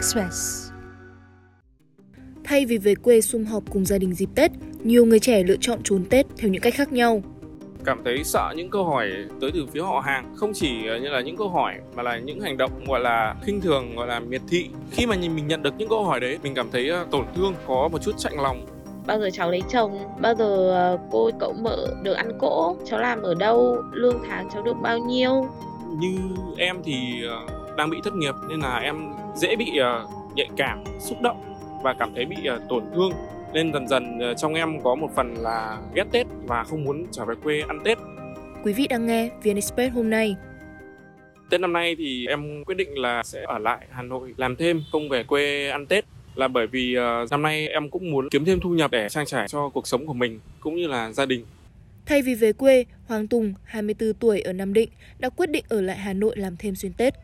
Express. Thay vì về quê sum họp cùng gia đình dịp Tết, nhiều người trẻ lựa chọn trốn Tết theo những cách khác nhau. cảm thấy sợ những câu hỏi tới từ phía họ hàng không chỉ như là những câu hỏi mà là những hành động gọi là khinh thường gọi là miệt thị. Khi mà nhìn mình nhận được những câu hỏi đấy mình cảm thấy ờ, tổn thương có một chút chạnh lòng. Bao giờ cháu lấy chồng? Bao giờ ờ, cô cậu mợ được ăn cỗ? Cháu làm ở đâu? Lương tháng cháu được bao nhiêu? Như em thì ờ, đang bị thất nghiệp nên là em dễ bị ờ, nhạy cảm xúc động và cảm thấy bị ờ, tổn thương nên dần dần ờ, trong em có một phần là ghét Tết và không muốn trở về quê ăn Tết Quý vị đang nghe VN Express hôm nay. Tết năm nay thì em quyết định là sẽ ở lại Hà Nội làm thêm, không về quê ăn Tết là bởi vì ờ, năm nay em cũng muốn kiếm thêm thu nhập để trang trải cho cuộc sống của mình cũng như là gia đình. Thay vì về quê, Hoàng Tùng, 24 tuổi ở Nam Định, đã quyết định ở lại Hà Nội làm thêm xuyên Tết.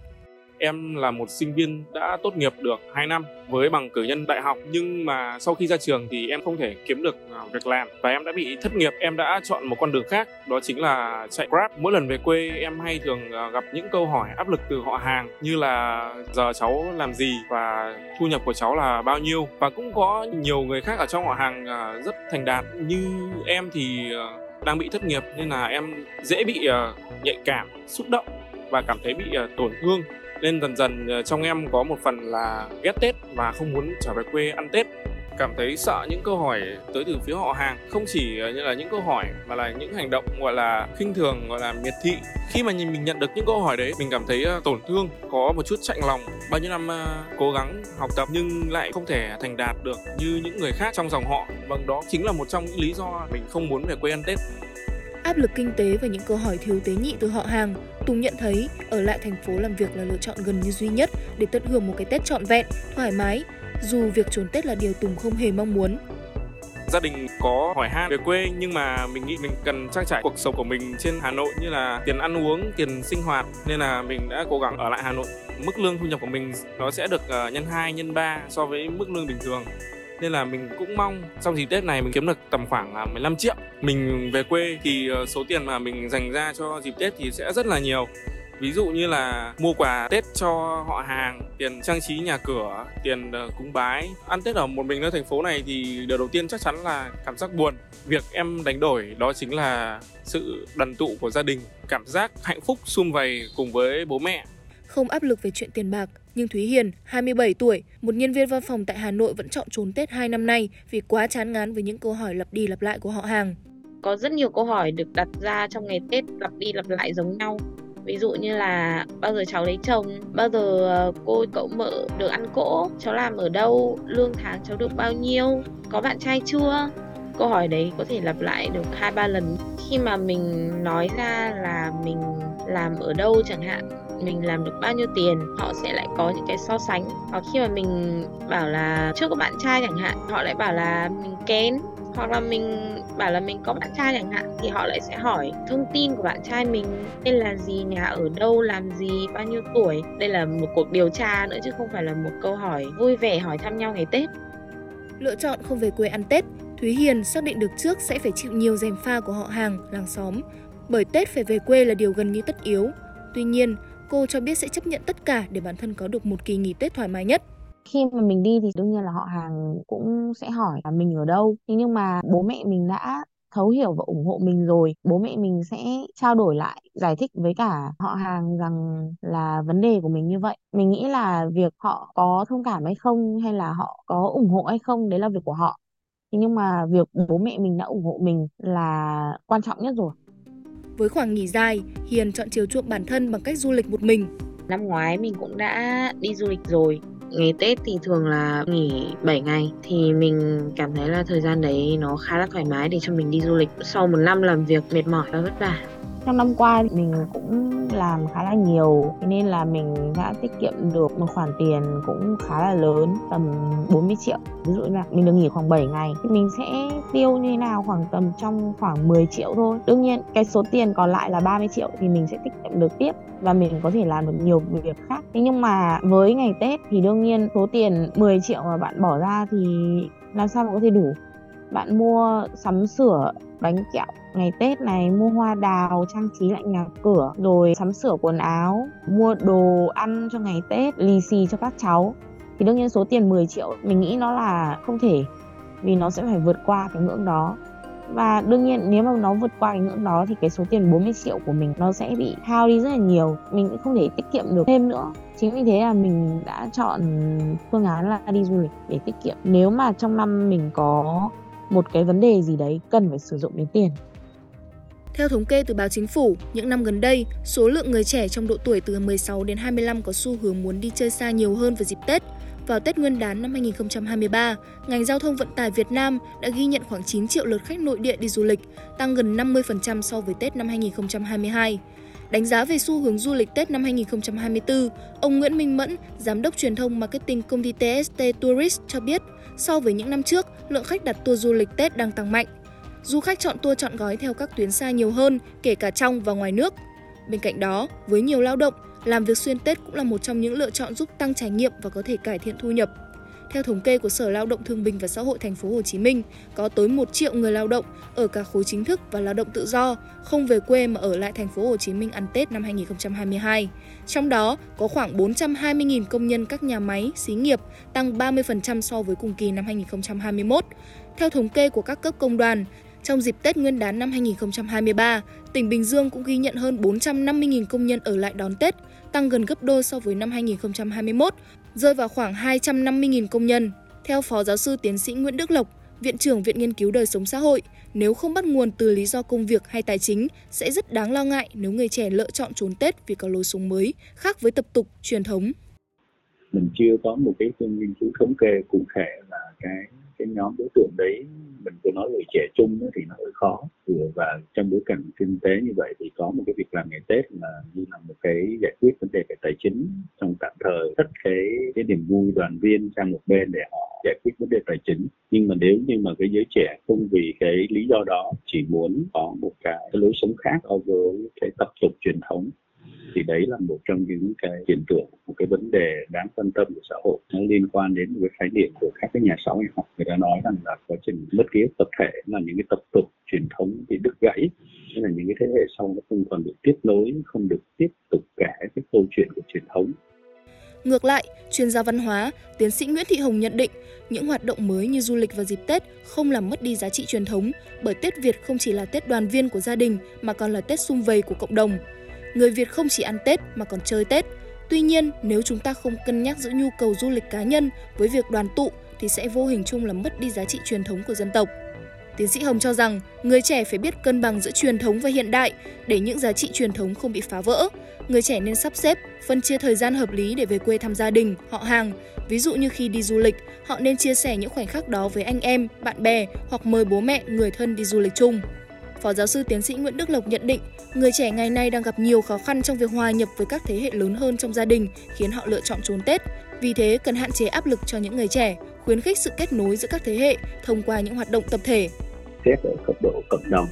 Em là một sinh viên đã tốt nghiệp được 2 năm với bằng cử nhân đại học nhưng mà sau khi ra trường thì em không thể kiếm được à, việc làm và em đã bị thất nghiệp. Em đã chọn một con đường khác đó chính là chạy Grab. Mỗi lần về quê em hay thường à, gặp những câu hỏi áp lực từ họ hàng như là giờ cháu làm gì và thu nhập của cháu là bao nhiêu và cũng có nhiều người khác ở trong họ hàng à, rất thành đạt như em thì đang bị thất nghiệp nên là em dễ bị nhạy cảm, xúc động và cảm thấy bị tổn thương nên dần dần ờ, trong em có một phần là ghét Tết và không muốn trở về quê ăn Tết. Cảm thấy sợ những câu hỏi tới từ phía họ hàng. Không chỉ ờ, như là những câu hỏi mà là những hành động gọi là khinh thường gọi là miệt thị. Khi mà nhìn mình nhận được những câu hỏi đấy mình cảm thấy ờ, tổn thương có một chút chạnh lòng. Bao nhiêu năm cố gắng học tập nhưng lại không thể thành đạt được như những người khác trong dòng họ. Vâng đó chính là một trong những lý do mình không muốn về quê ăn Tết. Áp lực kinh tế và những câu hỏi thiếu tế nhị từ họ hàng, Tùng nhận thấy ở lại thành phố làm việc là lựa chọn gần như duy nhất để tận hưởng một cái Tết trọn vẹn, thoải mái, dù việc trốn Tết là điều Tùng không hề mong muốn. gia đình có hỏi han về quê nhưng mà mình nghĩ mình cần trang trải cuộc sống của mình trên Hà Nội như là tiền ăn uống, tiền sinh hoạt nên là mình đã cố gắng ở lại Hà Nội. Mức lương thu nhập của mình nó sẽ được ờ, nhân 2, nhân 3 so với mức lương bình thường. Nên là mình cũng mong trong dịp Tết này mình kiếm được tầm khoảng à, 15 triệu. Mình về quê thì ờ, số tiền mà mình dành ra cho dịp Tết thì sẽ rất là nhiều. Ví dụ như là mua quà Tết cho họ hàng, tiền trang trí nhà cửa, tiền ờ, cúng bái. Ăn Tết ở một mình ở thành phố này thì điều đầu tiên chắc chắn là cảm giác buồn. Việc em đánh đổi đó chính là sự đoàn tụ của gia đình, cảm giác hạnh phúc sum vầy cùng với bố mẹ. Không áp lực về chuyện tiền bạc, nhưng Thúy Hiền, 27 tuổi, một nhân viên văn phòng tại Hà Nội vẫn chọn trốn Tết 2 năm nay vì quá chán ngán với những câu hỏi lặp đi lặp lại của họ hàng. có rất nhiều câu hỏi được đặt ra trong ngày Tết lặp đi lặp lại giống nhau. Ví dụ như là bao giờ cháu lấy chồng? Bao giờ ờ, cô cậu mợ được ăn cỗ? Cháu làm ở đâu? Lương tháng cháu được bao nhiêu? Có bạn trai chưa? Câu hỏi đấy có thể lặp lại được hai ba lần. Khi mà mình nói ra là mình làm ở đâu chẳng hạn mình làm được bao nhiêu tiền họ sẽ lại có những cái so sánh hoặc khi mà mình bảo là trước có bạn trai chẳng hạn họ lại bảo là mình kén hoặc là mình bảo là mình có bạn trai chẳng hạn thì họ lại sẽ hỏi thông tin của bạn trai mình tên là gì nhà ở đâu làm gì bao nhiêu tuổi đây là một cuộc điều tra nữa chứ không phải là một câu hỏi vui vẻ hỏi thăm nhau ngày tết Lựa chọn không về quê ăn Tết, Thúy Hiền xác định được trước sẽ phải chịu nhiều dèm pha của họ hàng, làng xóm. Bởi Tết phải về quê là điều gần như tất yếu. Tuy nhiên, cô cho biết sẽ chấp nhận tất cả để bản thân có được một kỳ nghỉ Tết thoải mái nhất. khi mà mình đi thì đương nhiên là họ hàng cũng sẽ hỏi là mình ở đâu. Thế nhưng mà bố mẹ mình đã thấu hiểu và ủng hộ mình rồi. Bố mẹ mình sẽ trao đổi lại, giải thích với cả họ hàng rằng là vấn đề của mình như vậy. Mình nghĩ là việc họ có thông cảm hay không hay là họ có ủng hộ hay không, đấy là việc của họ. Thế nhưng mà việc bố mẹ mình đã ủng hộ mình là quan trọng nhất rồi. Với khoảng nghỉ dài, Hiền chọn chiều chuộng bản thân bằng cách du lịch một mình. Năm ngoái mình cũng đã đi du lịch rồi. Ngày Tết thì thường là nghỉ 7 ngày thì mình cảm thấy là thời gian đấy nó khá là thoải mái để cho mình đi du lịch sau một năm làm việc mệt mỏi và vất vả. Trong năm qua mình cũng làm khá là nhiều, thế nên là mình đã tiết kiệm được một khoản tiền cũng khá là lớn, tầm 40 triệu. Ví dụ là mình được nghỉ khoảng 7 ngày, thì mình sẽ tiêu như thế nào? Khoảng tầm trong khoảng 10 triệu thôi. Đương nhiên, cái số tiền còn lại là 30 triệu thì mình sẽ tiết kiệm được tiếp và mình có thể làm được nhiều việc khác. Thế nhưng mà với ngày Tết thì đương nhiên số tiền 10 triệu mà bạn bỏ ra thì làm sao mà có thể đủ? Bạn mua sắm sửa, bánh kẹo ngày Tết này, mua hoa đào, trang trí lại nhà cửa, rồi sắm sửa quần áo, mua đồ ăn cho ngày Tết, lì xì cho các cháu. Thì đương nhiên số tiền 10 triệu, mình nghĩ nó là không thể, vì nó sẽ phải vượt qua cái ngưỡng đó. Và đương nhiên nếu mà nó vượt qua cái ngưỡng đó thì cái số tiền 40 triệu của mình nó sẽ bị hao đi rất là nhiều. Mình cũng không thể tiết kiệm được thêm nữa. Chính vì thế là mình đã chọn phương án là đi du lịch để tiết kiệm. Nếu mà trong năm mình có một cái vấn đề gì đấy cần phải sử dụng đến tiền theo thống kê từ báo chính phủ, những năm gần đây, số lượng người trẻ trong độ tuổi từ 16 đến 25 có xu hướng muốn đi chơi xa nhiều hơn vào dịp Tết. Vào Tết Nguyên đán năm 2023, ngành giao thông vận tải Việt Nam đã ghi nhận khoảng 9 triệu lượt khách nội địa đi du lịch, tăng gần 50% so với Tết năm 2022. Đánh giá về xu hướng du lịch Tết năm 2024, ông Nguyễn Minh Mẫn, giám đốc truyền thông marketing công ty TST Tourist cho biết, so với những năm trước, lượng khách đặt tour du lịch Tết đang tăng mạnh. Du khách chọn tour chọn gói theo các tuyến xa nhiều hơn, kể cả trong và ngoài nước. Bên cạnh đó, với nhiều lao động, làm việc xuyên Tết cũng là một trong những lựa chọn giúp tăng trải nghiệm và có thể cải thiện thu nhập. Theo thống kê của Sở Lao động Thương binh và Xã hội thành phố Hồ Chí Minh, có tới 1 triệu người lao động ở cả khối chính thức và lao động tự do không về quê mà ở lại thành phố Hồ Chí Minh ăn Tết năm 2022. Trong đó có khoảng 420.000 công nhân các nhà máy, xí nghiệp, tăng 30% so với cùng kỳ năm 2021. Theo thống kê của các cấp công đoàn, trong dịp Tết Nguyên đán năm 2023, tỉnh Bình Dương cũng ghi nhận hơn 450.000 công nhân ở lại đón Tết, tăng gần gấp đôi so với năm 2021, rơi vào khoảng 250.000 công nhân. Theo Phó Giáo sư Tiến sĩ Nguyễn Đức Lộc, Viện trưởng Viện Nghiên cứu Đời sống xã hội, nếu không bắt nguồn từ lý do công việc hay tài chính, sẽ rất đáng lo ngại nếu người trẻ lựa chọn trốn Tết vì có lối sống mới, khác với tập tục, truyền thống. Mình chưa có một cái nghiên cứu thống kê cụ thể là cái cái nhóm đối tượng đấy mình cứ nói người trẻ trung thì nó hơi khó. Ừ, và trong bối cảnh kinh tế như vậy thì có một cái việc làm ngày Tết là như là một cái giải quyết vấn đề về tài chính trong tạm thời tất cái cái niềm vui đoàn viên sang một bên để họ giải quyết vấn đề tài chính. Nhưng mà nếu như mà cái giới trẻ không vì cái lý do đó chỉ muốn có một cái, cái lối sống khác so với cái tập tục truyền thống thì đấy là một trong những cái hiện tượng một cái vấn đề đáng quan tâm của xã hội nó liên quan đến một cái khái niệm của các cái nhà xã hội học. Người ta nói rằng là quá trình mất ký tập thể là những cái tập tục truyền thống bị đứt gãy. Nên là những cái thế hệ sau nó không còn được tiếp nối không được tiếp tục kể cái câu chuyện của truyền thống. Ngược lại, chuyên gia văn hóa, tiến sĩ Nguyễn Thị Hồng nhận định, những hoạt động mới như du lịch vào dịp Tết không làm mất đi giá trị truyền thống, bởi Tết Việt không chỉ là Tết đoàn viên của gia đình mà còn là Tết sum vầy của cộng đồng người Việt không chỉ ăn Tết mà còn chơi Tết. Tuy nhiên, nếu chúng ta không cân nhắc giữa nhu cầu du lịch cá nhân với việc đoàn tụ thì sẽ vô hình chung là mất đi giá trị truyền thống của dân tộc. Tiến sĩ Hồng cho rằng, người trẻ phải biết cân bằng giữa truyền thống và hiện đại để những giá trị truyền thống không bị phá vỡ. Người trẻ nên sắp xếp, phân chia thời gian hợp lý để về quê thăm gia đình, họ hàng. Ví dụ như khi đi du lịch, họ nên chia sẻ những khoảnh khắc đó với anh em, bạn bè hoặc mời bố mẹ, người thân đi du lịch chung. Phó giáo sư tiến sĩ Nguyễn Đức Lộc nhận định, người trẻ ngày nay đang gặp nhiều khó khăn trong việc hòa nhập với các thế hệ lớn hơn trong gia đình, khiến họ lựa chọn trốn Tết. Vì thế, cần hạn chế áp lực cho những người trẻ, khuyến khích sự kết nối giữa các thế hệ thông qua những hoạt động tập thể. Xét ở cấp độ cộng đồng,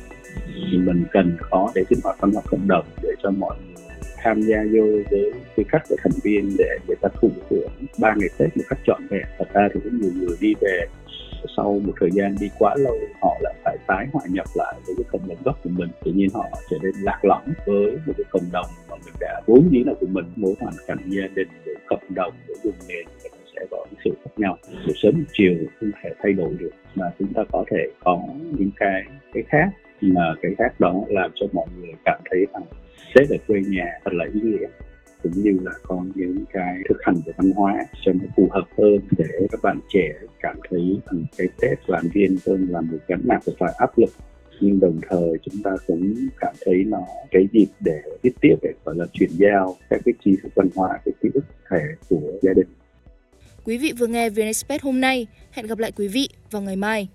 thì mình cần có để sinh hoạt văn hóa cộng đồng để cho mọi người tham gia vô với tư cách của thành viên để người ta thụ hưởng ba ngày Tết một cách trọn vẹn. Thật ra thì cũng nhiều người đi về sau một thời gian đi quá lâu, họ lại phải tái hòa nhập lại với cái cộng đồng gốc của mình. Tự nhiên họ trở nên lạc lõng với một cái cộng đồng mà mình đã vốn dĩ là của mình. Mối hoàn cảnh gia đình với cộng đồng với vùng miền sẽ có sự khác nhau. Sự sớm chiều không thể thay đổi được mà chúng ta có thể có những cái cái khác. Mà cái khác đó làm cho mọi người cảm thấy rằng Tết ở quê nhà thật là ý nghĩa cũng như là có những cái thực hành về văn hóa cho nó phù hợp hơn để các bạn trẻ cảm thấy rằng cái Tết đoàn viên hơn là một gánh nặng phải áp lực nhưng đồng thời chúng ta cũng cảm thấy nó cái dịp để tiếp tiếp để, gọi là, chuyển giao các cái tri thức văn hóa, cái ký ức thể của gia đình. Quý vị vừa nghe VnExpress hôm nay. Hẹn gặp lại quý vị vào ngày mai.